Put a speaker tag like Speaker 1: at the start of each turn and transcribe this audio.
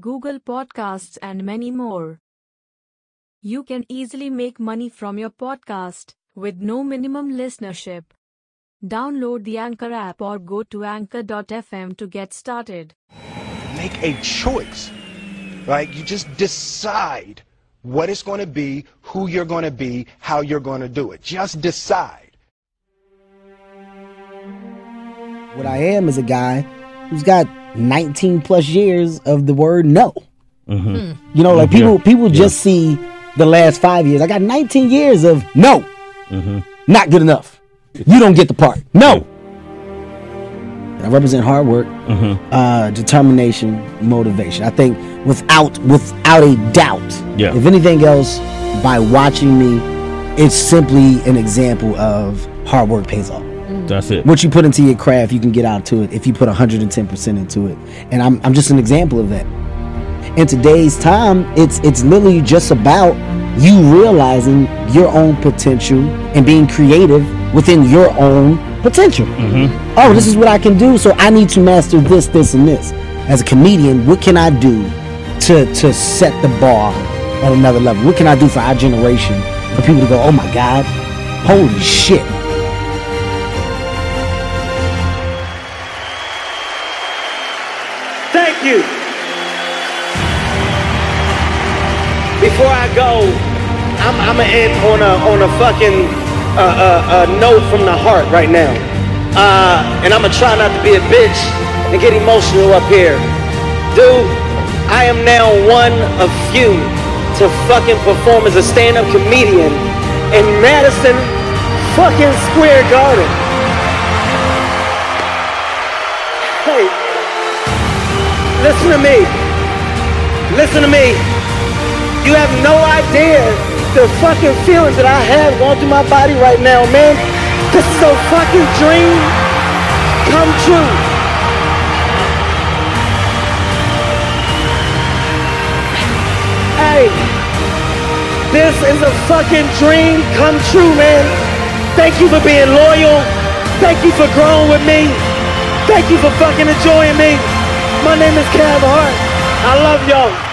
Speaker 1: Google Podcasts, and many more. You can easily make money from your podcast with no minimum listenership. Download the Anchor app or go to anchor.fm to get started.
Speaker 2: Make a choice. Right? You just decide what it's going to be, who you're going to be, how you're going to do it. Just decide.
Speaker 3: What I am is a guy who's got 19 plus years of the word no.
Speaker 4: Mm-hmm.
Speaker 3: You know, like people people
Speaker 4: Yeah.
Speaker 3: just see the last five years. I got 19 years of no,
Speaker 4: Mm-hmm.
Speaker 3: not good enough. You don't get the part. No. I represent hard work,
Speaker 4: Mm-hmm.
Speaker 3: uh, determination, motivation. I think without without a doubt,
Speaker 4: Yeah.
Speaker 3: if anything else, by watching me, it's simply an example of hard work pays off
Speaker 4: That's it.
Speaker 3: what you put into your craft, you can get out to it if you put 110% into it. And I'm, I'm just an example of that. In today's time, it's it's literally just about you realizing your own potential and being creative within your own potential. Mm-hmm. Oh, this is what I can do, so I need to master this, this, and this. As a comedian, what can I do to to set the bar on another level? What can I do for our generation for people to go, oh my God, holy shit.
Speaker 5: Thank you. Before I go, I'm, I'm gonna end on a on a fucking uh, uh, uh, note from the heart right now, uh, and I'm gonna try not to be a bitch and get emotional up here, dude. I am now one of few to fucking perform as a stand-up comedian in Madison fucking Square Garden. Listen to me. Listen to me. You have no idea the fucking feelings that I have going through my body right now, man. This is a fucking dream come true. Hey, this is a fucking dream come true, man. Thank you for being loyal. Thank you for growing with me. Thank you for fucking enjoying me. My name is Kevin Hart. I love y'all.